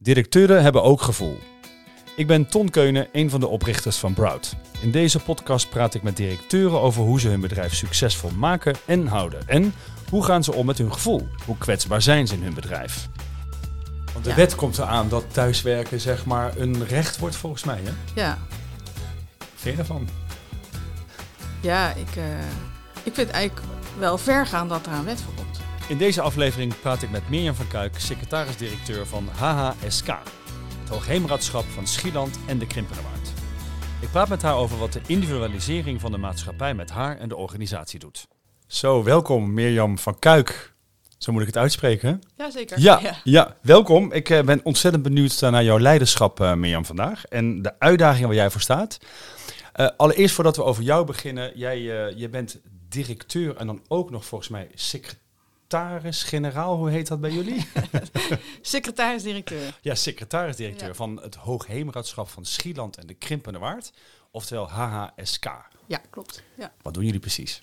Directeuren hebben ook gevoel. Ik ben Ton Keunen, een van de oprichters van Brout. In deze podcast praat ik met directeuren over hoe ze hun bedrijf succesvol maken en houden. En hoe gaan ze om met hun gevoel? Hoe kwetsbaar zijn ze in hun bedrijf? Want de Ja. wet komt eraan dat thuiswerken zeg maar een recht wordt volgens mij. Hè? Ja, Vind je daarvan? ja ik, eh, ik vind eigenlijk wel ver gaan dat er een wet voor komt. In deze aflevering praat ik met Mirjam van Kuik, secretaris-directeur van HHSK. Het Hoogheemraadschap van Schieland en de Krimpenerwaard. Ik praat met haar over wat de individualisering van de maatschappij met haar en de organisatie doet. Zo, welkom Mirjam van Kuik. Zo moet ik het uitspreken. Jazeker. Ja, ja. welkom. Ik eh, ben ontzettend benieuwd naar jouw leiderschap, eh, Mirjam, vandaag. En de uitdaging waar jij voor staat. Eh, allereerst voordat we over jou beginnen. Jij, eh, jij bent directeur en dan ook nog volgens mij secretaris-generaal. Hoe heet dat bij jullie? Secretaris-directeur. ja, secretaris-directeur Ja. van het Hoogheemraadschap van Schieland en de Krimpenerwaard. Oftewel HHSK. Ja, klopt. Ja. Wat doen jullie precies?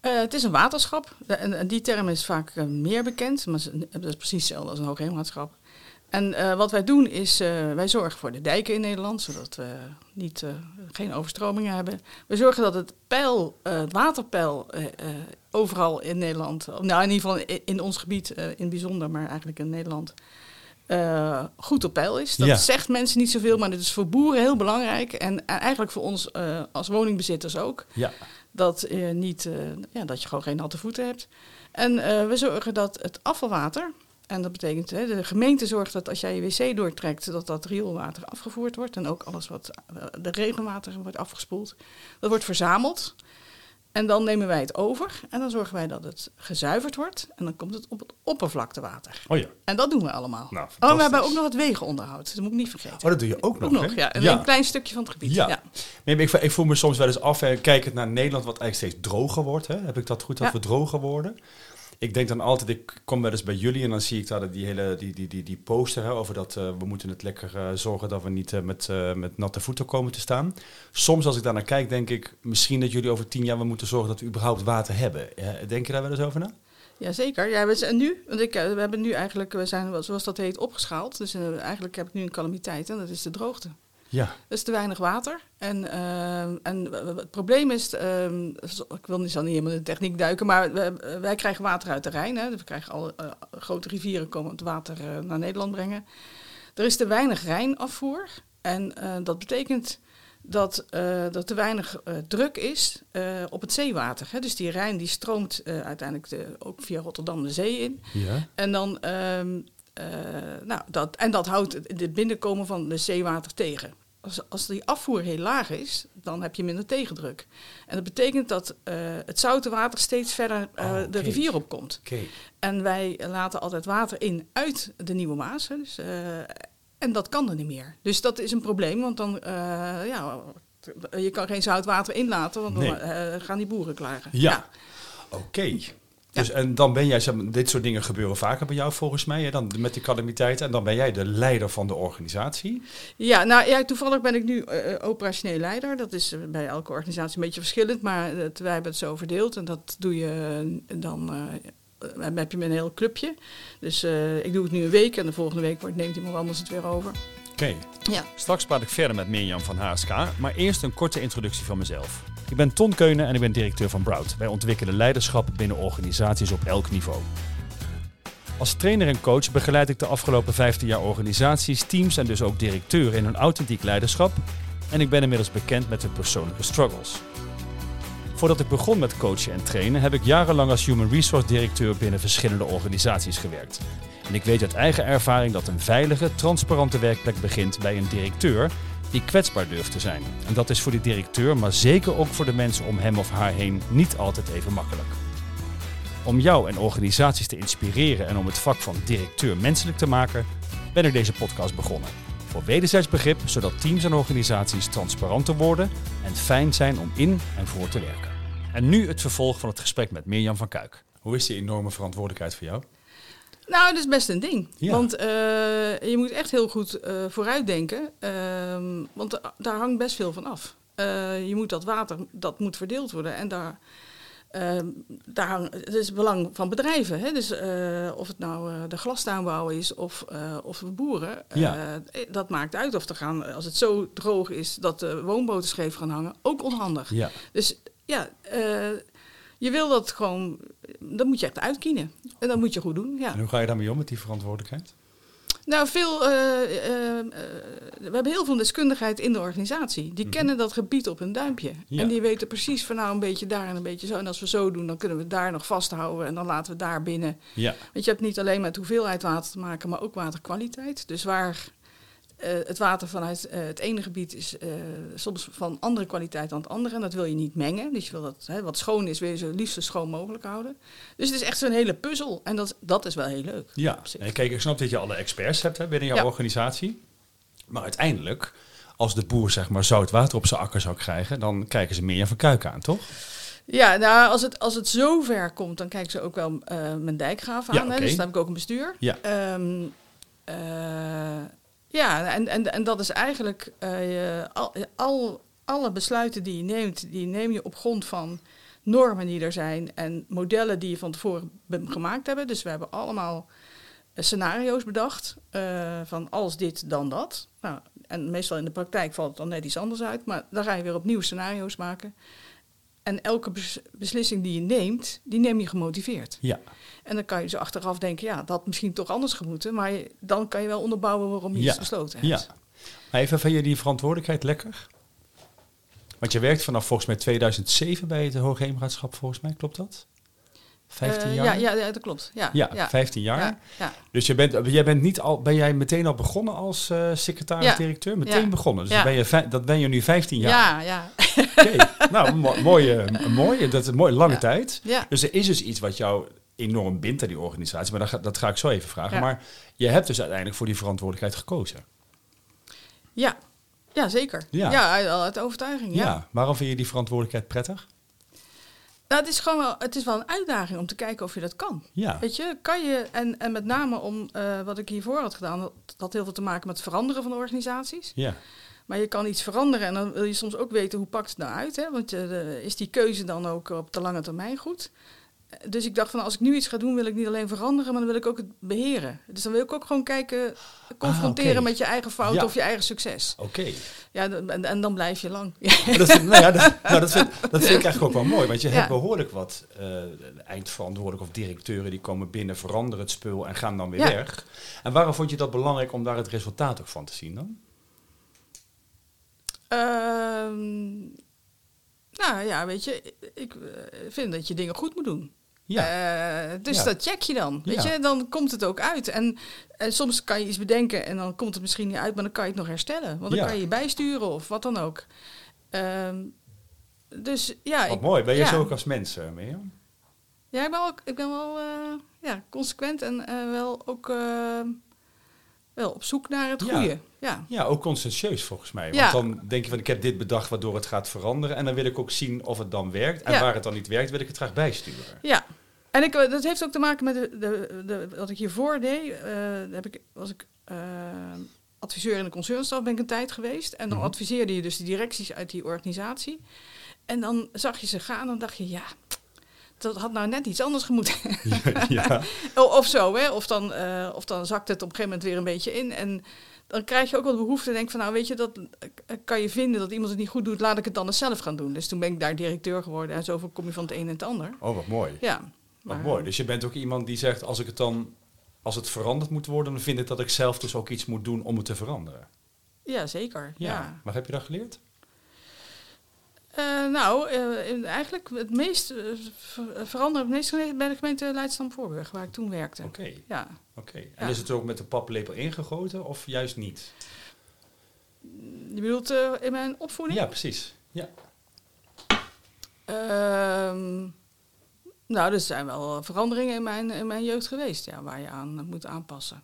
Eh, het is een waterschap. En, die term is vaak eh, meer bekend, maar dat is precies hetzelfde als een hoogheemraadschap. En eh, wat wij doen is, eh, wij zorgen voor de dijken in Nederland, zodat we niet, eh, geen overstromingen hebben. We zorgen dat het peil, het waterpeil, overal in Nederland, nou in ieder geval in, ons gebied in het bijzonder, maar eigenlijk in Nederland, goed op peil is. Dat Ja. zegt mensen niet zoveel, maar dit is voor boeren heel belangrijk. En, en eigenlijk voor ons als woningbezitters ook Ja, dat, je niet, ja, dat je gewoon geen natte voeten hebt. En we zorgen dat het afvalwater, en dat betekent hè, de gemeente zorgt dat als jij je wc doortrekt, dat dat rioolwater afgevoerd wordt. En ook alles wat eh, de regenwater wordt afgespoeld. Dat wordt verzameld. En dan nemen wij het over en dan zorgen wij dat het gezuiverd wordt. En dan komt het op het oppervlaktewater. oh ja. En dat doen we allemaal. Nou, oh, we hebben ook nog het wegenonderhoud. Dat moet ik niet vergeten. Oh, dat doe je ook nog, ook nog, ja. Een, een klein stukje van het gebied. Ja. ja. Nee, ik, ik voel me soms wel eens af, hè, kijkend naar Nederland, wat eigenlijk steeds droger wordt. Hè? Heb ik dat goed, dat Ja. we droger worden? Ik denk dan altijd, ik kom wel eens bij jullie en dan zie ik daar die hele die, die, die, die poster hè, over dat eh, we moeten het lekker eh, zorgen dat we niet eh, met, met natte voeten komen te staan. Soms als ik daar naar kijk, denk ik misschien dat jullie over tien jaar we moeten zorgen dat we überhaupt water hebben. Denk je daar wel eens over na? Jazeker. Ja, we zijn nu, want ik, we hebben nu eigenlijk, we zijn zoals dat heet, opgeschaald. Dus eigenlijk heb ik nu een calamiteit en dat is de droogte. Ja. Er is te weinig water. En, ehm, en het probleem is, ehm, zo- ik wil niet, zal niet helemaal in de techniek duiken, maar wij krijgen water uit de Rijn. Hè. We krijgen al eh, grote rivieren komen het water eh, naar Nederland brengen. Er is te weinig Rijnafvoer. En eh, dat betekent dat eh, er te weinig eh, druk is eh, op het zeewater. Hè. Dus die Rijn die stroomt eh, uiteindelijk de, ook via Rotterdam de zee in. Ja. En, dan, ehm, eh, nou, dat, en dat houdt het binnenkomen van de zeewater tegen. Als, als die afvoer heel laag is, dan heb je minder tegendruk. En dat betekent dat eh, het zoute water steeds verder eh, Oh, de rivier opkomt. Oké. En wij laten altijd water in uit de Nieuwe Maas. Dus, eh, en dat kan er niet meer. Dus dat is een probleem, want dan, eh, ja, je kan geen zout water inlaten, want dan Nee. eh, gaan die boeren klagen. Ja. Oké. Dus en dan ben jij, dit soort dingen gebeuren vaker bij jou volgens mij, hè, dan met die calamiteiten. En dan ben jij de leider van de organisatie. Ja, nou ja, toevallig ben ik nu eh, eh, operationeel leider. Dat is eh, bij elke organisatie een beetje verschillend, maar het, wij hebben het zo verdeeld. En dat doe je dan, eh, eh, heb je met een heel clubje. Dus ik doe het nu een week en de volgende week wordt, neemt iemand anders het weer over. Oké. Ja. Straks praat ik verder met Mirjam van HSK, maar eerst een korte introductie van mezelf. Ik ben Ton Keunen en ik ben directeur van Brout. Wij ontwikkelen leiderschap binnen organisaties op elk niveau. Als trainer en coach begeleid ik de afgelopen 15 jaar organisaties, teams en dus ook directeuren in hun authentiek leiderschap. En ik ben inmiddels bekend met hun persoonlijke struggles. Voordat ik begon met coachen en trainen, heb ik jarenlang als Human Resource directeur binnen verschillende organisaties gewerkt. En ik weet uit eigen ervaring dat een veilige, transparante werkplek begint bij een directeur die kwetsbaar durft te zijn. En dat is voor die directeur, maar zeker ook voor de mensen om hem of haar heen, niet altijd even makkelijk. Om jou en organisaties te inspireren en om het vak van directeur menselijk te maken, ben ik deze podcast begonnen. Voor wederzijds begrip, zodat teams en organisaties transparanter worden en fijn zijn om in en voor te werken. En nu het vervolg van het gesprek met Mirjam van Kuik. Hoe is die enorme verantwoordelijkheid voor jou? Nou, dat is best een ding. Ja. Want eh, je moet echt heel goed eh vooruitdenken. ehm, want da- daar hangt best veel van af. Eh, je moet dat water, dat moet verdeeld worden. En daar, ehm, daar hang, het is het belang van bedrijven. Hè? Dus of het nou de glastuinbouw is of, of de boeren. Ja. dat maakt uit of er gaan, als het zo droog is dat de woonboten scheef gaan hangen, ook onhandig. Ja. Dus ja, je wil dat gewoon, dat moet je echt uitkienen. En dat moet je goed doen, ja. En hoe ga je daarmee om met die verantwoordelijkheid? Nou, veel, eh, eh, eh, we hebben heel veel deskundigheid in de organisatie. Die Mhm. kennen dat gebied op een duimpje. Ja. En die weten precies van nou een beetje daar en een beetje zo. En als we zo doen, dan kunnen we daar nog vasthouden. En dan laten we daar binnen. Ja. Want je hebt niet alleen met hoeveelheid water te maken, maar ook waterkwaliteit. Dus waar eh, het water vanuit eh, het ene gebied is eh, soms van andere kwaliteit dan het andere. En dat wil je niet mengen. Dus je wil dat hè, wat schoon is, wil je zo liefst zo schoon mogelijk houden. Dus het is echt zo'n hele puzzel. En dat, dat is wel heel leuk. Ja, en kijk, ik snap dat je alle experts hebt hè, binnen jouw Ja. organisatie. Maar uiteindelijk, als de boer zeg maar zout water op zijn akker zou krijgen, dan kijken ze meer van kuik aan, toch? Ja, nou, als het, als het zo ver komt, dan kijken ze ook wel mijn dijkgraaf aan. Ja, hè, dus daar heb ik ook een bestuur. Ja. Ehm, eh, ja, en, en, en dat is eigenlijk eh, al, al, alle besluiten die je neemt, die neem je op grond van normen die er zijn en modellen die je van tevoren gemaakt hebben. Dus we hebben allemaal eh, scenario's bedacht eh, van als dit, dan dat. Nou, en meestal in de praktijk valt het dan net iets anders uit, maar dan ga je weer opnieuw scenario's maken. En elke bes- beslissing die je neemt, die neem je gemotiveerd. Ja. En dan kan je zo achteraf denken, ja, dat had misschien toch anders gemoeten. Maar dan kan je wel onderbouwen waarom je Ja. iets besloten hebt. Ja. Maar even, vind je die verantwoordelijkheid lekker? Want je werkt vanaf volgens mij 2007 bij het Hoogheemraadschap, volgens mij, klopt dat? 15 Eh, jaar? Ja, ja, dat klopt. Ja, Ja, 15 jaar. Ja, ja. Dus je bent, jij bent niet al, ben jij meteen al begonnen als eh, secretaris-directeur? Meteen begonnen. Dus ben je, dat ben je nu 15 jaar. Ja, ja. Oké. nou, mo- mooie, mooie, dat is een mooie lange tijd. Dus er is dus iets wat jou enorm bindt aan die organisatie. Maar dat ga, dat ga ik zo even vragen. Ja. Maar je hebt dus uiteindelijk voor die verantwoordelijkheid gekozen. Ja, ja zeker. Ja. Ja, uit, overtuiging. Ja. Ja. Waarom vind je die verantwoordelijkheid prettig? Nou, het is gewoon wel, het is wel een uitdaging om te kijken of je dat kan. Ja. Weet je, kan je, en, en met name om eh, wat ik hiervoor had gedaan, dat had heel veel te maken met het veranderen van organisaties. Ja. Maar je kan iets veranderen en dan wil je soms ook weten hoe pakt het nou uit. Hè? Want de- is die keuze dan ook op de lange termijn goed? Dus ik dacht van als ik nu iets ga doen, wil ik niet alleen veranderen, maar dan wil ik ook het beheren. Dus dan wil ik ook gewoon kijken, confronteren oké. met je eigen fout Ja. of je eigen succes. Oké. Ja, en, en dan blijf je lang. Maar dat, vind- nou ja, dat, nou, dat, vind, dat vind ik eigenlijk ook wel mooi. Want je hebt behoorlijk wat eh eindverantwoordelijk of directeuren die komen binnen, veranderen het spul en gaan dan weer weg. En waarom vond je dat belangrijk om daar het resultaat ook van te zien dan? Ehm, nou ja, weet je, ik vind dat je dingen goed moet doen. Ja. Eh, dus Ja. dat check je dan. Weet Ja. je, dan komt het ook uit. En, en soms kan je iets bedenken en dan komt het misschien niet uit, maar dan kan je het nog herstellen. Want dan Ja. kan je bijsturen of wat dan ook. Ehm, dus ja, Wat ik, mooi. Ben je zo ook als mens, uh, Mirjam? ja, ik ben wel, ik ben wel eh, ja, consequent en eh, wel ook eh, wel op zoek naar het goede. Ja. Ja, ook conscientieus volgens mij. Want Ja. dan denk je van ik heb dit bedacht waardoor het gaat veranderen. En dan wil ik ook zien of het dan werkt. En Ja. waar het dan niet werkt, wil ik het graag bijsturen. Ja, en ik, dat heeft ook te maken met de, de, de, wat ik hiervoor deed. eh, heb ik, was ik eh, adviseur in de concernstaf, ben ik een tijd geweest. En dan Mhm. adviseerde je dus de directies uit die organisatie. En dan zag je ze gaan en dacht je, ja, dat had nou net iets anders gemoeten. ja. Of zo, hè. Of dan, eh, of dan zakt het op een gegeven moment weer een beetje in. En dan krijg je ook wel de behoefte te denken van... nou, weet je, dat eh, kan je vinden dat iemand het niet goed doet... laat ik het dan eens zelf gaan doen. Dus toen ben ik daar directeur geworden... en zo kom je van het een en het ander. Oh, wat mooi. Ja. Wat mooi. Dus je bent ook iemand die zegt als ik het dan als het veranderd moet worden, dan vind ik dat ik zelf dus ook iets moet doen om het te veranderen. Ja, zeker. Ja. Ja. Maar heb je dat geleerd? Eh, nou, in- eigenlijk het meest ver- veranderen het meest bij de gemeente Leidschendam-Voorburg, waar ik toen werkte. Oké, Ja. oké. En Ja. is het ook met de paplepel ingegoten of juist niet? Je bedoelt in mijn opvoeding? Ja, precies. Ja. Ehm, nou, er zijn wel veranderingen in mijn, in mijn jeugd geweest, ja, waar je aan moet aanpassen.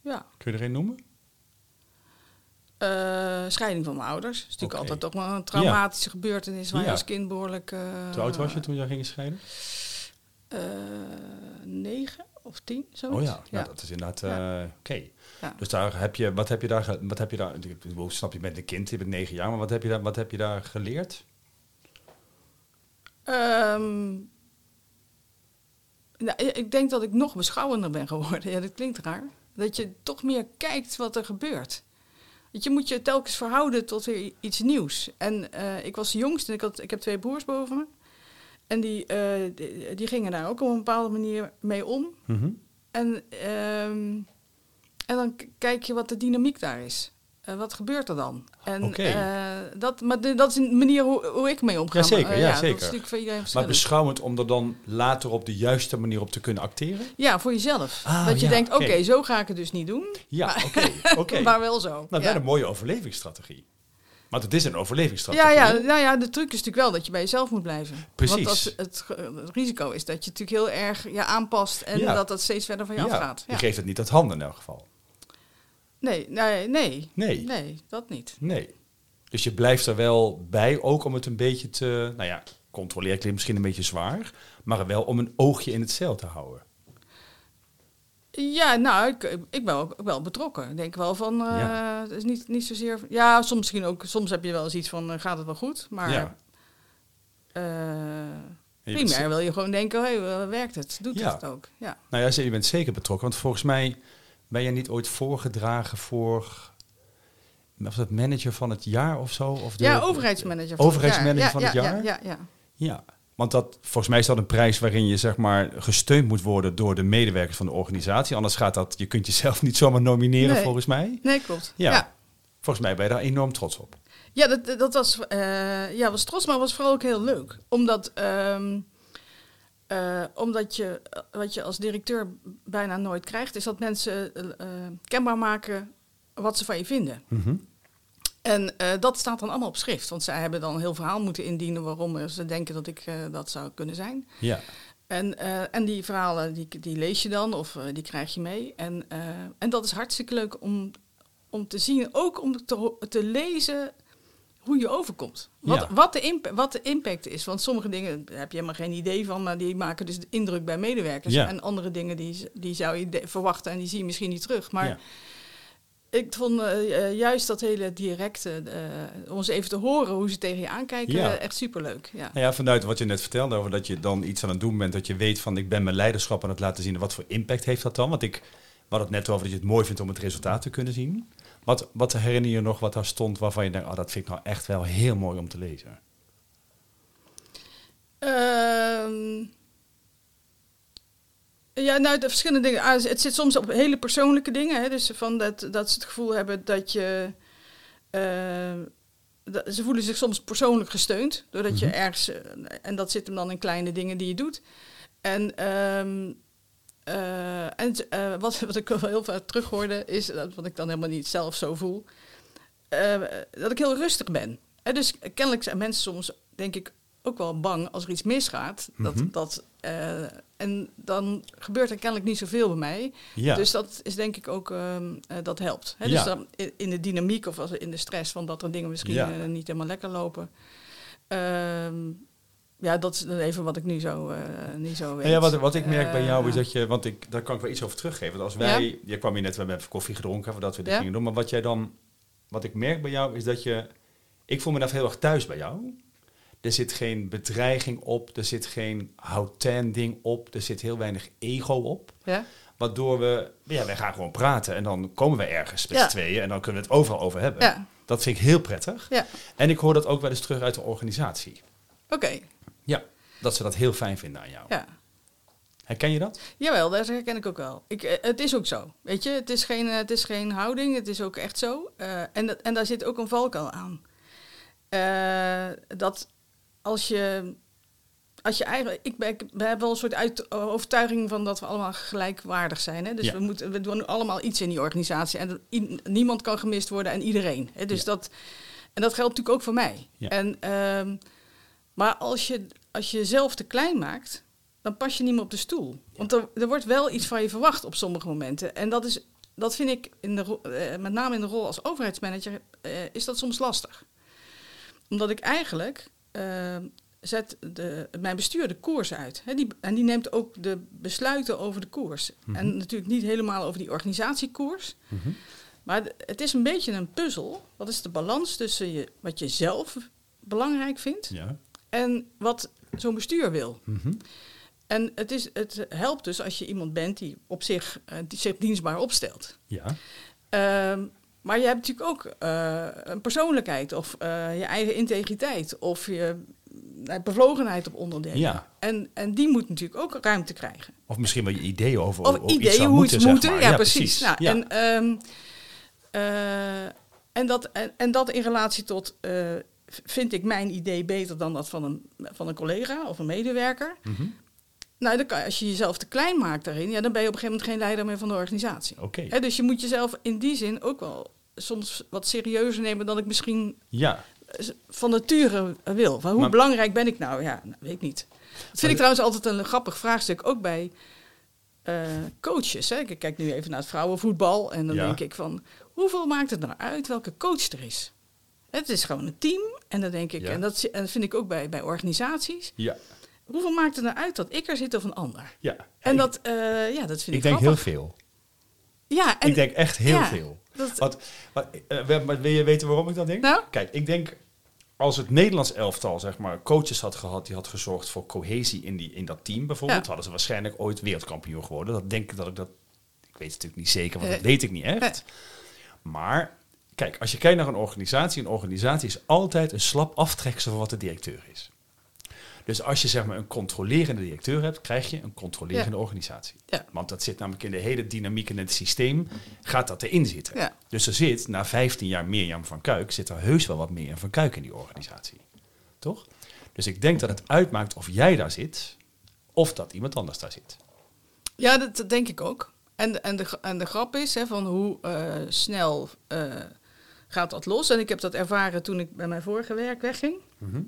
Ja. Kun je er een noemen? Eh, scheiding van mijn ouders. Dat is natuurlijk altijd toch wel een traumatische gebeurtenis waar Ja. je als kind behoorlijk... eh, Hoe oud was je toen jij ging scheiden? eh, negen of tien, zoiets. Oh ja, ja. dat is inderdaad... Oké. Dus daar heb je, wat heb je daar, wat heb je daar, ik bedoel, snap je bent een kind, je bent negen jaar, maar wat heb je daar, wat heb je daar geleerd? Ehm, nou, ik denk dat ik nog beschouwender ben geworden. Ja, dat klinkt raar. Dat je toch meer kijkt wat er gebeurt. Want je moet je telkens verhouden tot weer iets nieuws. En eh, ik was de jongste en ik, had, ik heb twee broers boven me. En die, eh, die, die gingen daar ook op een bepaalde manier mee om. Mhm. En, ehm, en dan kijk je wat de dynamiek daar is. Eh, wat gebeurt er dan? En, eh, dat, maar de- dat is een manier hoe, hoe ik mee omga. Jazeker, Maar, eh, ja, Dat zeker. is natuurlijk voor iedereen Maar beschouwend om er dan later op de juiste manier op te kunnen acteren? ja, voor jezelf. Ah, dat je ja, denkt, oké, zo ga ik het dus niet doen. Ja, Maar- oké. oké. Maar wel zo. Nou, ja. wel een mooie overlevingsstrategie. Want het is een overlevingsstrategie. Ja, ja, nou ja, de truc is natuurlijk wel dat je bij jezelf moet blijven. Precies. Want als het, het risico is dat je natuurlijk heel erg je aanpast en Ja. dat dat steeds verder van je Ja, afgaat. Je Ja. geeft het niet uit handen in elk geval. Nee, nee, nee, Nee. nee, dat niet. Nee. Dus je blijft er wel bij, ook om het een beetje te... Nou ja, controleer klinkt misschien een beetje zwaar. Maar wel om een oogje in het zeil te houden. Ja, nou, ik, ik ben ook wel betrokken. Ik denk wel van, eh, Ja. het is niet, niet zozeer... Ja, soms misschien ook, soms heb je wel eens iets van, eh, gaat het wel goed? Maar Ja. eh, primair wil je gewoon denken, hé, hey, werkt het? Doet Ja. het ook? Ja. Nou ja, je bent zeker betrokken. Want volgens mij ben je niet ooit voorgedragen voor... Was het manager van het jaar of zo? Of de, ja, overheidsmanager van Overheidsmanager het van het ja, jaar? Ja, ja, ja. Ja, want dat, volgens mij is dat een prijs waarin je zeg maar gesteund moet worden door de medewerkers van de organisatie. Anders gaat dat, je kunt jezelf niet zomaar nomineren Nee. volgens mij. Nee, klopt. Ja. ja. Volgens mij ben je daar enorm trots op. Ja, dat, dat was, eh, ja, was trots, maar was vooral ook heel leuk. Omdat, ehm, eh, omdat je, wat je als directeur bijna nooit krijgt, is dat mensen eh, eh, kenbaar maken wat ze van je vinden. Mhm. En eh, dat staat dan allemaal op schrift. Want zij hebben dan een heel verhaal moeten indienen waarom ze denken dat ik eh, dat zou kunnen zijn. Ja. En, eh, en die verhalen die, die lees je dan of eh, die krijg je mee. En, eh, en dat is hartstikke leuk om, om te zien. Ook om te, te lezen hoe je overkomt. Wat, Ja. wat, de imp- wat de impact is. Want sommige dingen daar heb je helemaal geen idee van. Maar die maken dus indruk bij medewerkers. Ja. En andere dingen die, die zou je de- verwachten en die zie je misschien niet terug. Maar ja. ik vond eh, eh, juist dat hele directe, eh, om eens even te horen hoe ze tegen je aankijken, eh, echt superleuk. Ja. Nou ja, vanuit wat je net vertelde over dat je dan iets aan het doen bent, dat je weet van ik ben mijn leiderschap aan het laten zien. En wat voor impact heeft dat dan? Want ik hadden het net over dat je het mooi vindt om het resultaat te kunnen zien. Wat, wat herinner je nog wat daar stond waarvan je denkt, oh, dat vind ik nou echt wel heel mooi om te lezen? Ehm, ja, nou, de verschillende dingen. Ah, het zit soms op hele persoonlijke dingen. Hè, dus van dat, dat ze het gevoel hebben dat je. eh, dat- ze voelen zich soms persoonlijk gesteund. Doordat je Mhm. ergens. eh, en dat zit hem dan in kleine dingen die je doet. En. ehm, eh, en eh, wat, wat ik wel heel vaak terughoorde, is dat wat ik dan helemaal niet zelf zo voel, eh, dat ik heel rustig ben. Hè, dus kennelijk zijn mensen soms, denk ik, ook wel bang als er iets misgaat. Dat, Mhm. dat, en dan gebeurt er kennelijk niet zoveel bij mij. Ja, Dus dat is denk ik ook, ehm, eh, dat helpt. Hè? Ja. Dus dan in- de dynamiek of als in de stress van dat er dingen misschien Ja. niet helemaal lekker lopen. Ehm, ja, dat is dan even wat ik nu zo, eh, niet zo weet. Nou ja, wat, wat ik merk bij jou is Eh, dat je, want ik, daar kan ik wel iets over teruggeven. Want als wij, je kwam hier net, we hebben even koffie gedronken voordat we dit Ja. gingen doen. Maar wat jij dan, wat ik merk bij jou is dat je, ik voel me daar heel erg thuis bij jou. Er zit geen bedreiging op, er zit geen houten ding op, er zit heel weinig ego op. Ja? Waardoor we, ja, wij gaan gewoon praten en dan komen we ergens met Ja. tweeën en dan kunnen we het overal over hebben. Ja. Dat vind ik heel prettig. Ja. En ik hoor dat ook wel eens terug uit de organisatie. Oké, dat ze dat heel fijn vinden aan jou. ja. Herken je dat? Jawel, dat herken ik ook wel. Ik, eh, het is ook zo. Weet je, het is geen, eh, het is geen houding, het is ook echt zo. Eh, en, dat- en daar zit ook een valkuil aan. Dat als je, als je eigenlijk. Ik ben, ik heb wel een soort uit, overtuiging van dat we allemaal gelijkwaardig zijn. Hè? Dus Ja. we, moeten, we doen allemaal iets in die organisatie. En i- niemand kan gemist worden en iedereen. Hè? Dus Ja. dat, en dat geldt natuurlijk ook voor mij. Ja. En, ehm, maar als je, als je jezelf te klein maakt, dan pas je niet meer op de stoel. Want er, er wordt wel iets van je verwacht op sommige momenten. En dat, is, dat vind ik, in de, eh, met name in de rol als overheidsmanager, eh, is dat soms lastig. Omdat ik eigenlijk eh, zet de, mijn bestuur de koers uit. Hè, die, en die neemt ook de besluiten over de koers. Mhm. En natuurlijk niet helemaal over die organisatiekoers. Maar d- het is een beetje een puzzel. Wat is de balans tussen je, wat je zelf belangrijk vindt Ja. en wat zo'n bestuur wil. Mhm. En het, is, het helpt dus als je iemand bent die op zich, eh, die zich dienstbaar opstelt. Ja. Ehm, maar je hebt natuurlijk ook eh, een persoonlijkheid of eh, je eigen integriteit of je eh, bevlogenheid op onderdelen. Ja. En, en die moet natuurlijk ook ruimte krijgen. Of misschien wel je ideeën over Of iets ideeën zou hoe moeten, het maar. Ja, precies. Nou, Ja. En, ehm, eh, en, dat, en, en dat in relatie tot, vind ik mijn idee beter dan dat van een, van een collega of een medewerker. Mhm. Nou, dan kan, als je jezelf te klein maakt daarin, ja, dan ben je op een gegeven moment geen leider meer van de organisatie. Oké. Hè, dus je moet jezelf in die zin ook wel soms wat serieuzer nemen dan ik misschien Ja. van nature wil. Van hoe Maar- belangrijk ben ik nou? Ja, nou, weet ik niet. Dat vind ik trouwens altijd een grappig vraagstuk, ook bij eh, coaches. Hè. Ik kijk nu even naar het vrouwenvoetbal en dan Ja. denk ik van, hoeveel maakt het nou uit welke coach er is? Het is gewoon een team en dan denk ik, Ja. en, dat, en dat vind ik ook bij, bij organisaties. Ja. Hoeveel maakt het nou uit dat ik er zit of een ander? Ja. En ik- dat, eh, ja, dat vind ik, ik denk heel veel. Ja, en, ik denk echt heel ja, veel. dat- Wat, wat, eh, maar wil je weten waarom ik dat denk? Nou? Kijk, ik denk als het Nederlands elftal zeg maar coaches had gehad die had gezorgd voor cohesie in, die, in dat team bijvoorbeeld, Ja. hadden ze waarschijnlijk ooit wereldkampioen geworden. Dat denk ik dat ik dat. Ik weet het natuurlijk niet zeker, want dat Eh. weet ik niet echt. Maar kijk, als je kijkt naar een organisatie, een organisatie is altijd een slap aftreksel van wat de directeur is. Dus als je zeg maar een controlerende directeur hebt, krijg je een controlerende organisatie. Ja. Want dat zit namelijk in de hele dynamiek in het systeem, gaat dat erin zitten. Ja. Dus er zit, na 15 jaar Mirjam van Kuik, zit er heus wel wat Mirjam van Kuik in die organisatie. Toch? Dus ik denk dat het uitmaakt of jij daar zit, of dat iemand anders daar zit. Ja, dat, dat denk ik ook. En, en, de, en de grap is hè, van hoe eh, snel eh, gaat dat los. En ik heb dat ervaren toen ik bij mijn vorige werk wegging. Mhm.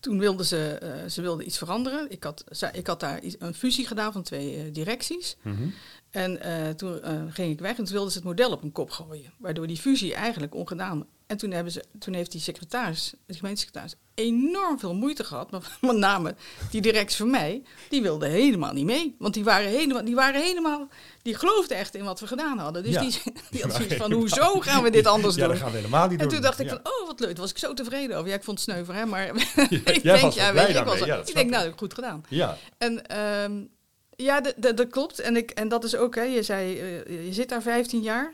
Toen wilden ze, eh, ze wilden iets veranderen. Ik had, ik had daar een fusie gedaan van twee eh, directies. Mhm. En eh, toen ging ik weg en toen wilden ze het model op een kop gooien. Waardoor die fusie eigenlijk ongedaan. En toen, hebben ze, toen heeft die secretaris, de gemeentesecretaris, enorm veel moeite gehad. Maar met name die directie van mij, die wilde helemaal niet mee. Want die waren helemaal, die waren helemaal, die geloofden echt in wat we gedaan hadden. Dus Ja. die, die had zoiets van, hoezo gaan we dit anders Ja, doen? dat gaan we helemaal niet En doen. toen dacht ik Ja. van, oh wat leuk, was ik zo tevreden over. Ja, ik vond het sneuver, hè, maar ik denk, ja, weet je, ik, was, ik denk, ik. nou, goed gedaan. Ja, En ehm, ja, dat klopt. En, ik, en dat is ook, hè, je zei, eh, je zit daar 15 jaar.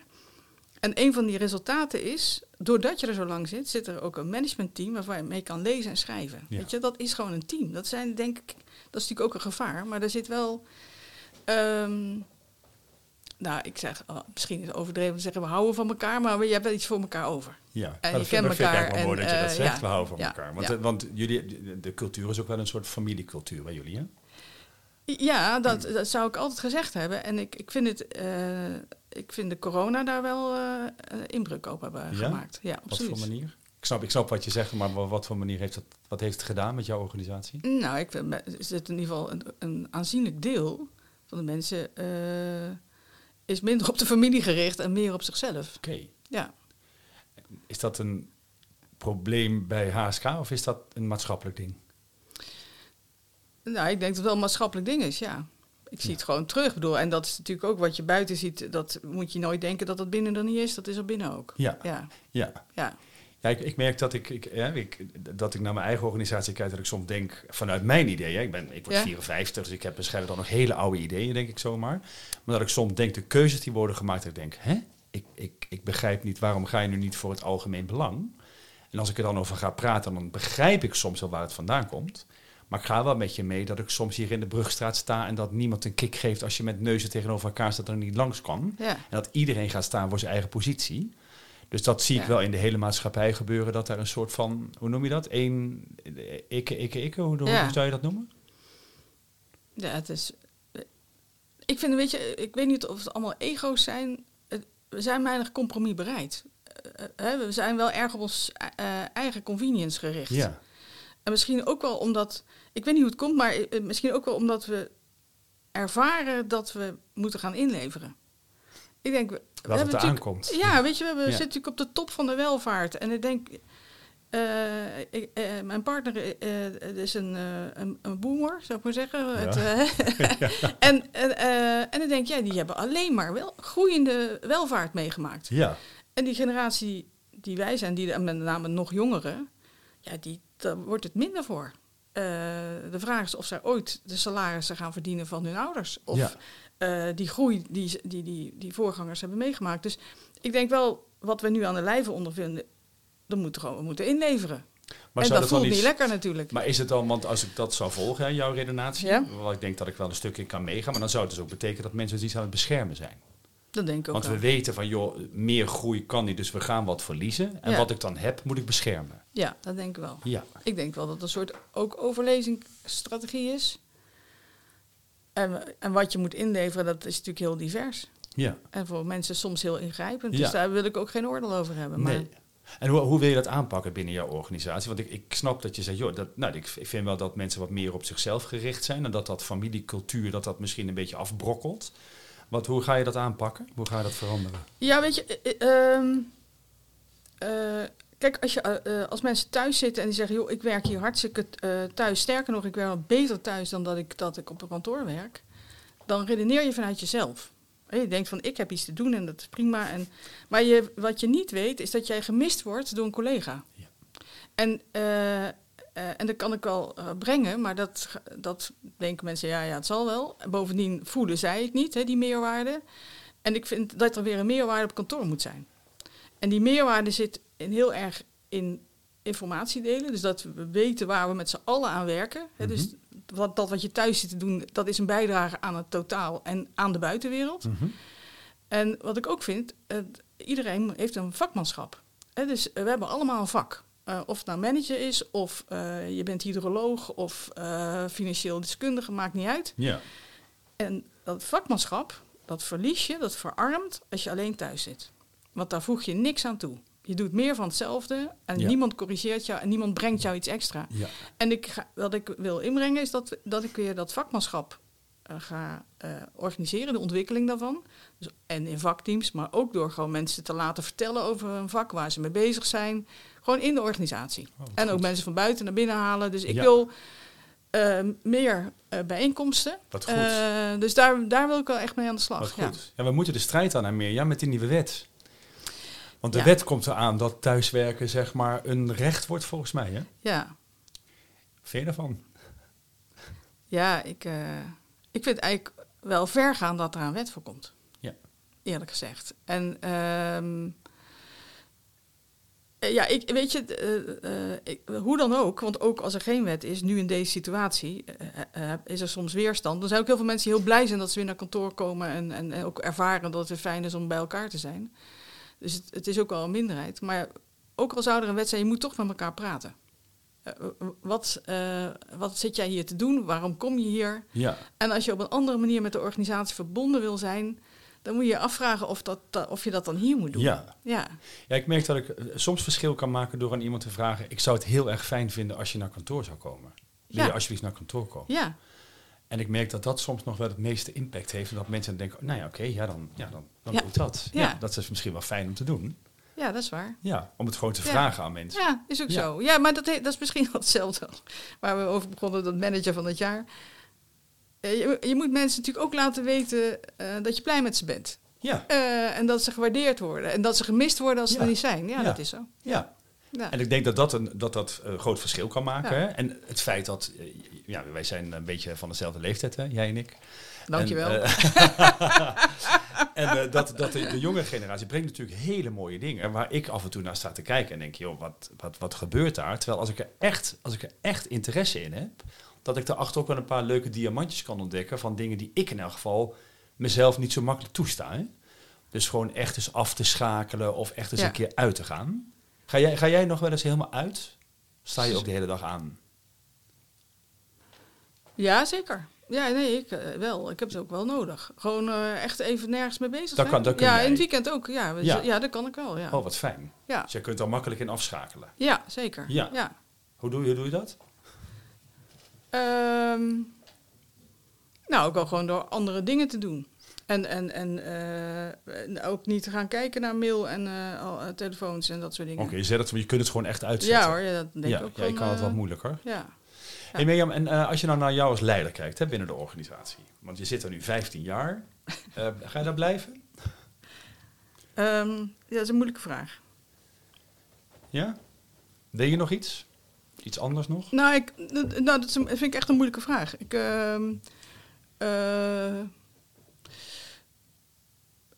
En een van die resultaten is, doordat je er zo lang zit, zit er ook een managementteam waarvan je mee kan lezen en schrijven. Ja. Weet je, dat is gewoon een team. Dat zijn, denk ik, dat is natuurlijk ook een gevaar. Maar er zit wel, ehm, nou, ik zeg, oh, misschien is het overdreven te zeggen, we houden van elkaar, maar je hebt wel iets voor elkaar over. ja. En je kent elkaar wel mooi en, dat je dat eh, zegt, ja. we houden van Ja. elkaar. Want, eh, want jullie, de- de cultuur is ook wel een soort familiecultuur bij jullie, hè? Ja, dat, dat zou ik altijd gezegd hebben. En ik, ik, vind, het, eh, ik vind de corona daar wel eh, inbreuk op hebben Ja? gemaakt. Ja, Wat absoluut. voor manier? Ik snap, ik snap wat je zegt, maar wa- wat voor manier heeft het, wat heeft het gedaan met jouw organisatie? Nou, ik vind, zit in ieder geval een, een aanzienlijk deel van de mensen eh, is minder op de familie gericht en meer op zichzelf. Oké. Ja. Is dat een probleem bij HSK of is dat een maatschappelijk ding? Nou, ik denk dat het wel een maatschappelijk ding is, ja. Ik zie het gewoon terug. Bedoel, en dat is natuurlijk ook wat je buiten ziet. Dat moet je nooit denken dat het binnen er niet is. Dat is er binnen ook. Ja. Ja, Ja. ja. Ja, ik, ik merk dat ik, ik, ik, dat ik naar mijn eigen organisatie kijk, dat ik soms denk vanuit mijn ideeën. Ik, ben, ik word Ja. 54, dus ik heb waarschijnlijk dan nog hele oude ideeën, denk ik zomaar. Maar dat ik soms denk, de keuzes die worden gemaakt, dat ik denk, hè? Ik, ik, ik begrijp niet, waarom ga je nu niet voor het algemeen belang? En als ik er dan over ga praten, dan begrijp ik soms wel waar het vandaan komt. Maar ik ga wel met je mee dat ik soms hier in de Brugstraat sta en dat niemand een kick geeft als je met neuzen tegenover elkaar staat en er niet langs kan. ja. En dat iedereen gaat staan voor zijn eigen positie. Dus dat zie ik wel in de hele maatschappij gebeuren. Dat daar een soort van, hoe noem je dat? Eén, ikke, ikke, ikke, hoe, zou je dat noemen? Ja, het is. Ik vind, weet je, ik weet niet of het allemaal ego's zijn. We zijn weinig compromis bereid. Eh, eh, we zijn wel erg op ons eh, eigen convenience gericht. Ja. En misschien ook wel omdat, ik weet niet hoe het komt, maar eh, misschien ook wel omdat we ervaren dat we moeten gaan inleveren. Ik denk, we, Dat het hebben eraan natuurlijk- komt. Ja, weet je, we, Ja. zitten natuurlijk op de top van de welvaart. En ik denk, eh, ik, eh, mijn partner is een, een, een boomer, zou ik maar zeggen. Het, en, en, en dan denk jij, die hebben alleen maar wel groeiende welvaart meegemaakt. Ja. En die generatie die wij zijn, die met name nog jongeren, ja, die, daar wordt het minder voor. Eh, de vraag is of zij ooit de salarissen gaan verdienen van hun ouders. Of Ja. eh, die groei die, die, die, die voorgangers hebben meegemaakt. Dus ik denk wel, wat we nu aan de lijve ondervinden, dan moeten we gewoon moeten inleveren. Maar en dat voelt niet lekker natuurlijk. Maar is het dan, want als ik dat zou volgen, hè, jouw redenatie, Ja. wat ik denk dat ik wel een stukje kan meegaan, maar dan zou het dus ook betekenen dat mensen iets aan het beschermen zijn. Dat denk ik ook Want wel. we weten van, joh, meer groei kan niet, dus we gaan wat verliezen. En Ja. wat ik dan heb, moet ik beschermen. Ja, dat denk ik wel. Ja. Ik denk wel dat het een soort ook overlevingsstrategie is. En, en wat je moet inleveren, dat is natuurlijk heel divers. Ja. En voor mensen soms heel ingrijpend. Ja. Dus daar wil ik ook geen oordeel over hebben. Maar Nee. En hoe, hoe wil je dat aanpakken binnen jouw organisatie? Want ik, ik snap dat je zegt, joh, dat, nou, ik, ik vind wel dat mensen wat meer op zichzelf gericht zijn. En dat dat familiecultuur, dat dat misschien een beetje afbrokkelt. Wat, hoe ga je dat aanpakken? Hoe ga je dat veranderen? Ja, weet je, eh, eh, ehm, eh, kijk, als, je, als mensen thuis zitten en die zeggen, joh, ik werk hier hartstikke thuis. Sterker nog, ik werk wel beter thuis dan dat ik, dat ik op een kantoor werk. Dan redeneer je vanuit jezelf. Je denkt van, ik heb iets te doen en dat is prima. En, maar je, wat je niet weet, is dat jij gemist wordt door een collega. Ja. En, eh, en dat kan ik wel eh, brengen, maar dat, dat denken mensen, ja, ja, het zal wel. En bovendien voelen zij het niet, hè, die meerwaarde. En ik vind dat er weer een meerwaarde op kantoor moet zijn. En die meerwaarde zit in heel erg in informatie delen. Dus dat we weten waar we met z'n allen aan werken. Hè, Dus wat, dat wat je thuis zit te doen, dat is een bijdrage aan het totaal en aan de buitenwereld. Mhm. En wat ik ook vind, iedereen heeft een vakmanschap. Hè, dus we hebben allemaal een vak. Eh, of het nou manager is, of eh, je bent hydroloog, of eh, financieel deskundige, maakt niet uit. Ja. En dat vakmanschap, dat verlies je, dat verarmt als je alleen thuis zit. Want daar voeg je niks aan toe. Je doet meer van hetzelfde en Ja. niemand corrigeert jou en niemand brengt jou iets extra. Ja. En ik ga, wat ik wil inbrengen is dat, dat ik weer dat vakmanschap ga eh, organiseren, de ontwikkeling daarvan. Dus, en in vakteams, maar ook door gewoon mensen te laten vertellen over een vak waar ze mee bezig zijn. Gewoon in de organisatie. wat en ook goed. mensen van buiten naar binnen halen. Dus ik Ja. wil eh, meer eh, bijeenkomsten. Wat goed. Eh, dus daar, daar wil ik wel echt mee aan de slag. Wat ja. goed. Ja. we moeten de strijd aan, Mirjam, met die nieuwe wet. Want de Ja. wet komt eraan dat thuiswerken zeg maar een recht wordt volgens mij. Hè? Ja, vind je daarvan? ja ik, eh, ik vind eigenlijk wel ver gaan dat er een wet voor komt. Ja. Eerlijk gezegd. En ehm, eh, ja, ik, weet je, eh, eh, ik- hoe dan ook, want ook als er geen wet is, nu in deze situatie, is er soms weerstand. Er zijn ook heel veel mensen die heel blij zijn dat ze weer naar kantoor komen en, en, en ook ervaren dat het weer fijn is om bij elkaar te zijn. Dus het, het is ook wel een minderheid. Maar ook al zou er een wet zijn, je moet toch met elkaar praten. Eh, wat, eh, wat zit jij hier te doen? Waarom kom je hier? Ja. En als je op een andere manier met de organisatie verbonden wil zijn, dan moet je je afvragen of, dat, da- of je dat dan hier moet doen. Ja. Ja, ja, ik merk dat ik eh, soms verschil kan maken door aan iemand te vragen... ik zou het heel erg fijn vinden als je naar kantoor zou komen. Wil Ja. je alsjeblieft naar kantoor komen? ja, En ik merk dat dat soms nog wel het meeste impact heeft. En dat mensen denken, nou ja, oké, ja, dan, ja, dan, dan Ja. doe ik dat. Ja. Ja. dat is misschien wel fijn om te doen. Ja, dat is waar. Ja, om het gewoon te Ja. vragen aan mensen. Ja, is ook Ja. zo. Ja, maar dat, dat is misschien wel hetzelfde waar we over begonnen, dat manager van het jaar. Eh, je, je moet mensen natuurlijk ook laten weten eh, dat je blij met ze bent. Ja, Eh, en dat ze gewaardeerd worden. En dat ze gemist worden als ze Ja. er niet zijn. Ja, dat is zo. ja. En ik denk dat dat een dat dat een groot verschil kan maken. En het feit dat, ja, wij zijn een beetje van dezelfde leeftijd, hè? jij en ik. Dankjewel. En, eh, en eh, dat, dat de, de jonge generatie brengt natuurlijk hele mooie dingen. En waar ik af en toe naar sta te kijken en denk, joh, wat, wat, wat gebeurt daar? Terwijl als ik, er echt, als ik er echt interesse in heb, dat ik daarachter ook wel een paar leuke diamantjes kan ontdekken van dingen die ik in elk geval mezelf niet zo makkelijk toesta. Hè? Dus gewoon echt eens af te schakelen of echt eens Ja. een keer uit te gaan. Ga jij, ga jij nog wel eens helemaal uit? Sta je ook de hele dag aan? Ja, zeker. Ja, nee, ik eh, wel. Ik heb het ook wel nodig. Gewoon eh, echt even nergens mee bezig Dat zijn. kan- dat ja, jij. in het weekend ook. Ja, we- Ja. ja. dat kan ik wel. Ja, Oh, wat fijn. ja. Dus je kunt er makkelijk in afschakelen. ja zeker. Ja. Ja. Hoe doe je, hoe doe je dat? Ehm, nou, ook wel gewoon door andere dingen te doen. En, en, en eh, ook niet te gaan kijken naar mail en al- telefoons en dat soort dingen. Oké, je, zet het, je kunt het gewoon echt uitzetten. Ja hoor, ja, dat denk ja, ik ook ja, je van, kan het wat moeilijker. Ja. Hey Mirjam, en eh, als je nou naar jou als leider kijkt hè, binnen de organisatie. Want je zit er nu 15 jaar. Eh, ga je daar blijven? Ehm, ja, dat is een moeilijke vraag. Ja? Deed je nog iets? Iets anders nog? Nou, ik, nou, dat vind ik echt een moeilijke vraag. Ik, ehm, eh,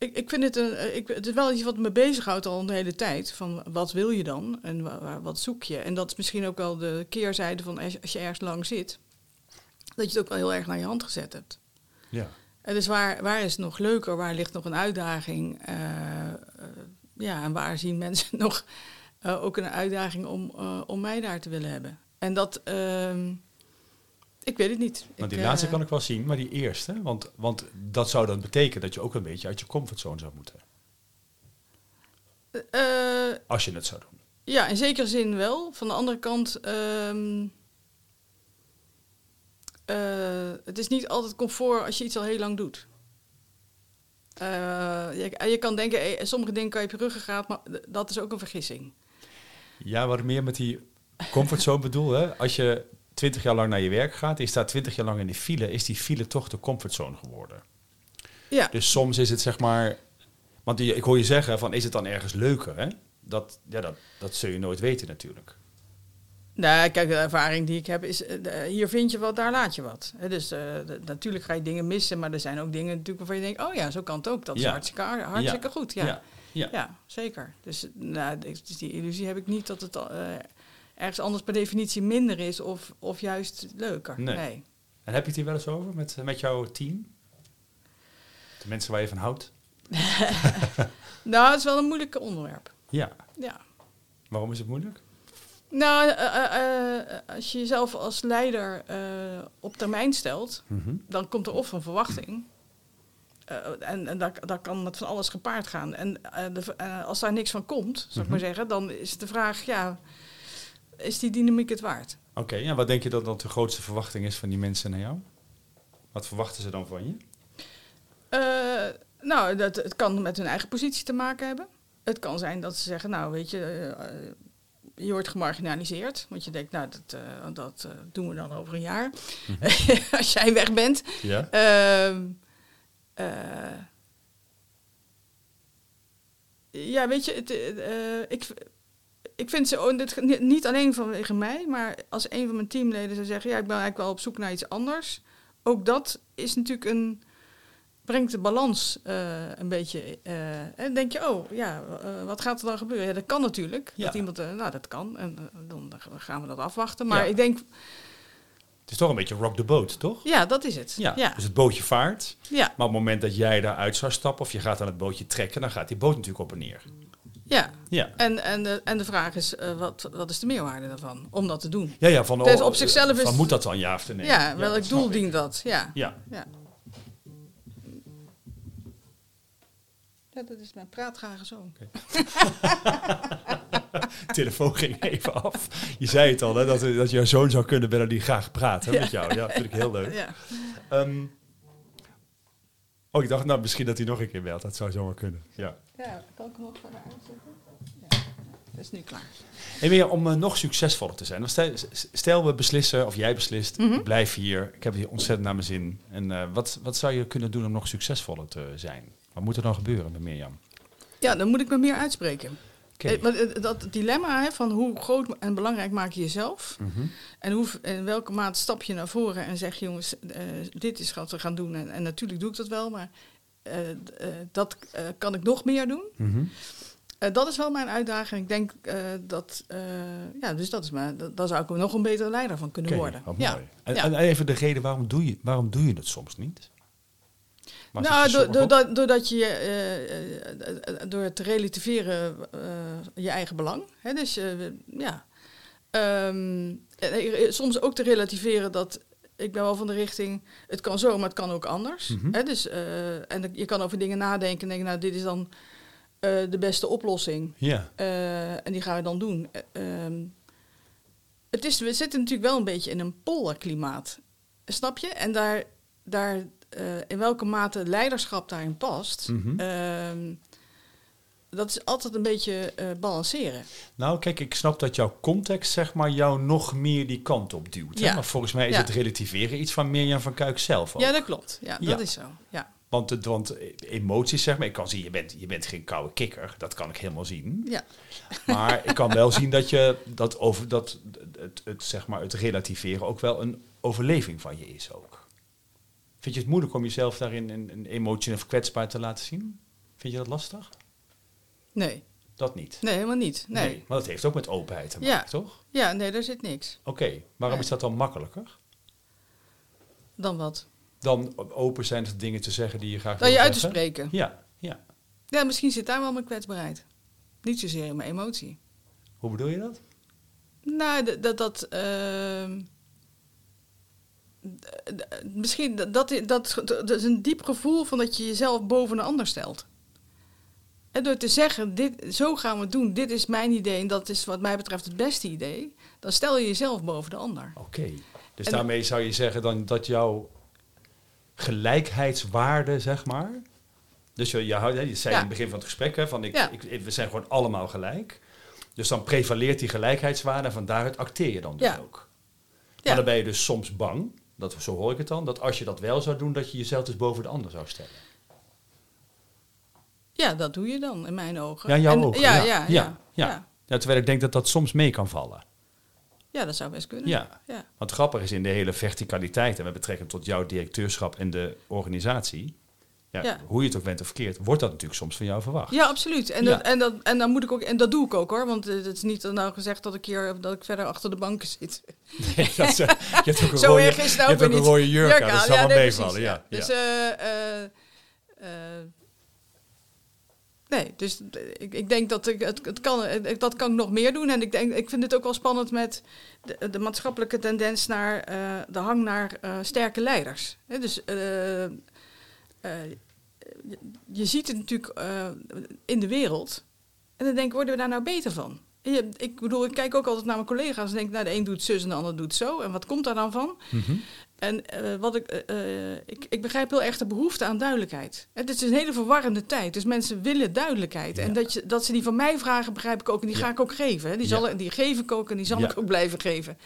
ik, ik vind het, een, eh, ik, het is wel iets wat me bezighoudt al een hele tijd. Van wat wil je dan en wa- wa- wat zoek je? En dat is misschien ook wel de keerzijde van als je, ergens lang zit. Dat je het ook wel heel erg naar je hand gezet hebt. Ja. En dus waar, waar is het nog leuker? Waar ligt nog een uitdaging? Eh, eh, ja, en waar zien mensen nog ook een uitdaging om, om mij daar te willen hebben? En dat, ehm, ik weet het niet. Want Ik, die laatste eh, kan ik wel zien, maar die eerste, want, want dat zou dan betekenen dat je ook een beetje uit je comfortzone zou moeten. eh, Als je het zou doen. ja, in zekere zin wel. Van de andere kant, ehm, eh, het is niet altijd comfort als je iets al heel lang doet. Eh, je, je kan denken, sommige dingen kan je op je ruggengraat, maar dat is ook een vergissing. Ja, wat meer met die comfortzone bedoel, hè? als je twintig jaar lang naar je werk gaat je staat twintig jaar lang in de file, is die file toch de comfortzone geworden. Ja, Dus soms is het zeg maar, want die- ik hoor je zeggen van is het dan ergens leuker, hè? Dat, ja, dat, dat zul je nooit weten natuurlijk. Nou, kijk, de ervaring die ik heb is, eh, hier vind je wat, daar laat je wat. Dus eh, de- natuurlijk ga je dingen missen, maar er zijn ook dingen natuurlijk waarvan je denkt, oh ja, zo kan het ook. Dat is Ja. hartstikke, hartstikke goed. Ja. ja. Ja. zeker. Dus, nou, dus die illusie heb ik niet dat het eh, ergens anders per definitie minder is of, of juist leuker. Nee. Nee. En heb je het hier wel eens over met, met jouw team? De mensen waar je van houdt? Nou, het is wel een moeilijk onderwerp. Ja. Ja. Waarom is het moeilijk? Nou, eh, eh, eh, als je jezelf als leider eh, op termijn stelt, dan komt er of een verwachting. Eh, en en daar, daar kan met van alles gepaard gaan. En eh, de, eh, als daar niks van komt, zou ik maar zeggen, dan is de vraag, ja, is die dynamiek het waard? Oké, en wat denk je dat, dat de grootste verwachting is van die mensen naar jou? Wat verwachten ze dan van je? Eh, nou, dat, het kan met hun eigen positie te maken hebben. Het kan zijn dat ze zeggen, nou weet je, eh, je wordt gemarginaliseerd. Want je denkt, nou, dat, eh, dat doen we dan over een jaar. Als jij weg bent. Ja. Ehm, eh, ja, weet je, het, ik, ik vind ze dit, niet- alleen vanwege mij, maar als een van mijn teamleden zou zeggen: Ja, ik ben eigenlijk wel op zoek naar iets anders. Ook dat is natuurlijk een. brengt de balans eh, een beetje. eh, en denk je: Oh ja, eh, wat gaat er dan gebeuren? Ja, dat kan natuurlijk. Ja. Dat iemand, nou, dat kan. En dan gaan we dat afwachten. Maar Ja. ik denk: Het is toch een beetje rock the boat, toch? Ja, dat is het. Ja. ja. Dus het bootje vaart. ja. Maar op het moment dat jij daaruit zou stappen of je gaat aan het bootje trekken, dan gaat die boot natuurlijk op en neer. Ja. Ja. En, en, de, en de vraag is, eh, wat, wat is de meerwaarde daarvan om dat te doen? Ja, ja, van, Dus op zichzelf is- van moet dat dan ja of nee? ja, welk doel ik. dient dat? Ja. Ja, ja. Ja, dat is mijn praatgrage zoon. telefoon ging even af. Je zei het al, hè, dat, dat jouw zoon zou kunnen bellen die graag praat hè, met jou. Ja, dat vind ik heel leuk. Ja. Ehm, oh, ik dacht nou misschien dat hij nog een keer belt. Dat zou zomaar kunnen. Ja. Ja, kan ik hem nog verder uitzetten? Ja, dat is nu klaar. En weer om eh, nog succesvoller te zijn. Stel, stel we beslissen, of jij beslist, Mhm. ik blijf hier. Ik heb hier ontzettend naar mijn zin. En eh, wat, wat zou je kunnen doen om nog succesvoller te zijn? Wat moet er dan gebeuren met Mirjam? Ja, dan moet ik me meer uitspreken. Eh, dat dilemma hè, van hoe groot en belangrijk maak je jezelf... Mhm. En hoe, in welke mate stap je naar voren en zeg je, jongens, dit is wat we gaan doen. En, en natuurlijk doe ik dat wel, maar dat eh, kan ik nog meer doen. Mhm. Eh, dat is wel mijn uitdaging. Ik denk eh, dat, eh, ja, dus dat is mijn, dat, daar zou ik nog een betere leider van kunnen worden. ja. mooi. En, Ja. en even de reden, waarom doe je, waarom doe je het soms niet? Nou, doordat, je eh, eh, eh, door het te relativeren eh, je eigen belang. Hè, dus eh, ja. Ehm, eh, soms ook te relativeren dat ik ben wel van de richting, het kan zo, maar het kan ook anders. Mhm. Hè, dus, eh, en je kan over dingen nadenken en denken, nou, dit is dan eh, de beste oplossing. Ja, Eh, en die gaan we dan doen. Eh, ehm, het is, we zitten natuurlijk wel een beetje in een polderklimaat. Snap je? En daar, daar in welke mate leiderschap daarin past, ehm, dat is altijd een beetje eh, balanceren. Nou, kijk, ik snap dat jouw context, zeg maar, jou nog meer die kant op duwt. hè? Maar volgens mij is Ja. het relativeren iets van Mirjam van Kuik zelf ook. Ja, dat klopt. Ja, dat is zo. Ja. Want, het, want emoties, zeg maar, ik kan zien, je bent, je bent geen koude kikker. Dat kan ik helemaal zien. Ja. Maar ik kan wel zien dat, je, dat, over, dat het, het, zeg maar, het relativeren ook wel een overleving van je is ook. Vind je het moeilijk om jezelf daarin een, een emotie of kwetsbaar te laten zien? Vind je dat lastig? Nee. Dat niet? Nee, helemaal niet. Nee. maar dat heeft ook met openheid te maken, ja. toch? Ja, nee, daar zit niks. Oké, waarom is dat dan makkelijker? Dan wat? Dan open zijn tot dingen te zeggen die je graag Dan je uit te spreken. Ja, ja. Ja, misschien zit daar wel mijn kwetsbaarheid. Niet zozeer in mijn emotie. Hoe bedoel je dat? Nou, dat... dat, ehm, misschien dat, dat, dat, dat is een diep gevoel van dat je jezelf boven een ander stelt. En door te zeggen, dit, zo gaan we het doen, dit is mijn idee en dat is wat mij betreft het beste idee, dan stel je jezelf boven de ander. Oké. Dus En- daarmee zou je zeggen dan dat jouw gelijkheidswaarde, zeg maar. Dus je, je, houdt- je zei Ja. in het begin van het gesprek, hè, van ik, Ja. ik, we zijn gewoon allemaal gelijk. Dus dan prevaleert die gelijkheidswaarde en van daaruit acteer je dan dus Ja. ook. Maar dan ben je dus soms bang, dat, zo hoor ik het dan, dat als je dat wel zou doen, dat je jezelf dus boven de ander zou stellen. Ja, dat doe je dan in mijn ogen. Ja, jouw En- ogen, Ja, ja. ja, Ja, terwijl ik denk dat dat soms mee kan vallen. Ja, dat zou best kunnen. Ja. Want grappig is in de hele verticaliteit, en met betrekking tot jouw directeurschap en de organisatie, ja, hoe je het ook bent of verkeerd, wordt dat natuurlijk soms van jou verwacht. Ja, absoluut. En. Dat, en, dat, en dan moet ik ook, en dat doe ik ook hoor. Want eh, het is niet nou gezegd dat ik hier dat ik verder achter de banken zit. Nee, dat is, je hebt ook een Zo rode, het je nou hebt ook een weer rode jurk aan, dat zal wel meevallen. Ja. Dus eh, eh, nee, dus ik, ik denk dat ik het, het kan, dat kan ik nog meer doen. En ik denk, ik vind het ook wel spannend met de, maatschappelijke tendens naar eh, de hang naar eh, sterke leiders. Dus eh, je, ziet het natuurlijk in de wereld. En dan denk ik, worden we daar nou beter van? Je, ik bedoel, ik kijk ook altijd naar mijn collega's en denk, nou, de een doet zus en de ander doet zo. En wat komt daar dan van? Mhm. En eh, wat ik, eh, eh, ik, ik begrijp heel erg de behoefte aan duidelijkheid. Het is een hele verwarrende tijd, dus mensen willen duidelijkheid. Ja. En dat, je, dat ze die van mij vragen, begrijp ik ook. En die Ja. ga ik ook geven. Hè. Die, zal, Ja. die geef ik ook en die zal Ja. ik ook blijven geven.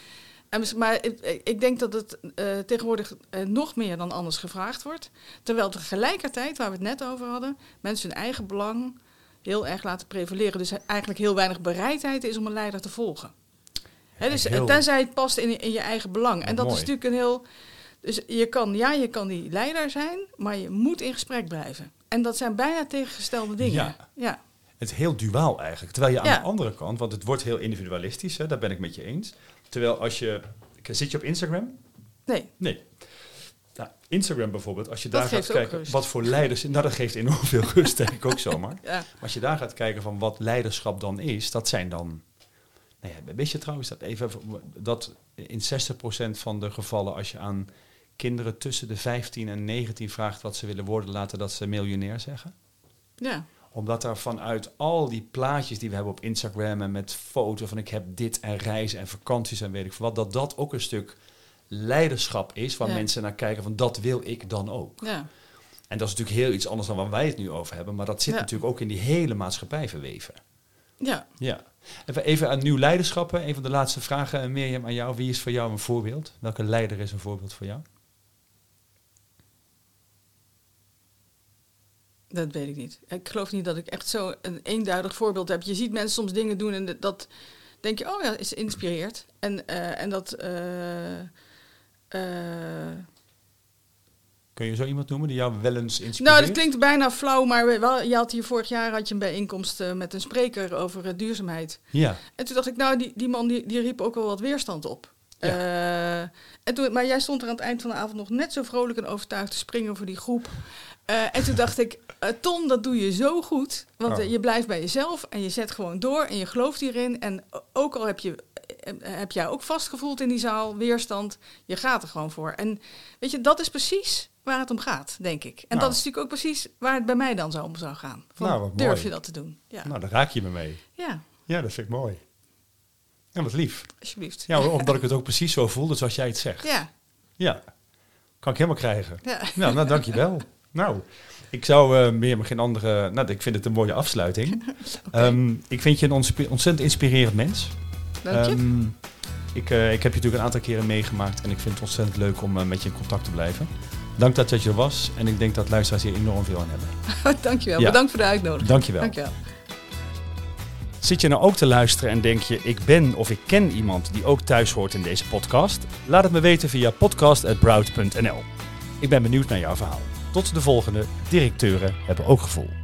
En, maar ik, ik denk dat het tegenwoordig nog meer dan anders gevraagd wordt. Terwijl tegelijkertijd, waar we het net over hadden, mensen hun eigen belang heel erg laten prevaleren. Dus eigenlijk heel weinig bereidheid is om een leider te volgen. Hè, dus, Heel- Tenzij het past in, in je eigen belang. En dat mooi. is natuurlijk een heel. Dus je kan, ja, je kan die leider zijn, maar je moet in gesprek blijven. En dat zijn bijna tegengestelde dingen. Ja. ja. Het is heel duaal eigenlijk. Terwijl je aan Ja. de andere kant, want het wordt heel individualistisch, hè, daar ben ik met je eens. Terwijl als je. Zit je op Instagram? Nee, Nee. Instagram bijvoorbeeld, als je Dat daar gaat kijken rust. wat voor leiders. Nou, dat geeft enorm veel rust, denk ik ook zomaar. ja. Maar als je daar gaat kijken van wat leiderschap dan is, dat zijn dan. Nou ja, weet je trouwens dat even dat in 60% van de gevallen, als je aan kinderen tussen de 15 en 19 vraagt wat ze willen worden, laten dat ze miljonair zeggen? ja. Omdat er vanuit al die plaatjes die we hebben op Instagram en met foto's van ik heb dit en reizen en vakanties en weet ik veel wat, dat dat ook een stuk leiderschap is waar Ja. mensen naar kijken van dat wil ik dan ook. ja. En dat is natuurlijk heel iets anders dan waar wij het nu over hebben, maar dat zit Ja. natuurlijk ook in die hele maatschappij verweven. ja. Ja. Even, even aan nieuw leiderschappen. Een van de laatste vragen, eh, Mirjam, aan jou. Wie is voor jou een voorbeeld? Welke leider is een voorbeeld voor jou? Dat weet ik niet. Ik geloof niet dat ik echt zo een eenduidig voorbeeld heb. Je ziet mensen soms dingen doen en dat denk je, oh ja, is inspireert. En, eh, en dat. eh, Kun je zo iemand noemen die jou wel eens inspireert? nou, dat klinkt bijna flauw, maar we- wel, je had hier vorig jaar had je een bijeenkomst eh, met een spreker over eh, duurzaamheid. Ja. En toen dacht ik, nou, die, die man die, die riep ook wel wat weerstand op. Eh, en toen, maar jij stond er aan het eind van de avond nog net zo vrolijk en overtuigd te springen voor die groep. Eh, en toen dacht ik, eh, Tom, dat doe je zo goed. Want eh, Oh. je blijft bij jezelf en je zet gewoon door en je gelooft hierin. En ook al heb, je, eh, heb jij ook vastgevoeld in die zaal, weerstand, je gaat er gewoon voor. En weet je, dat is precies waar het om gaat, denk ik. En Nou. dat is natuurlijk ook precies waar het bij mij dan zo om zou gaan. Van, Nou, wat durf mooi. je dat te doen? Ja, Nou, daar raak je me mee. ja Ja, dat vind ik mooi. Ja, wat lief. alsjeblieft. Ja, omdat ik het ook precies zo voelde zoals jij het zegt. ja. Ja. Kan ik helemaal krijgen. ja. Nou, nou dankjewel. nou, ik zou eh, meer maar geen andere... Nou, ik vind het een mooie afsluiting. Ehm, ik vind je een ontzettend inspirerend mens. Dank je. Ehm, ik, eh, ik heb je natuurlijk een aantal keren meegemaakt en ik vind het ontzettend leuk om eh, met je in contact te blijven. Dank dat je er was. En ik denk dat luisteraars hier enorm veel aan hebben. Dankjewel. Ja. Bedankt voor de uitnodiging. Dankjewel. Dankjewel. Zit je nou ook te luisteren en denk je, ik ben of ik ken iemand die ook thuis hoort in deze podcast? Laat het me weten via podcast.broud.nl. Ik ben benieuwd naar jouw verhaal. Tot de volgende. Directeuren hebben ook gevoel.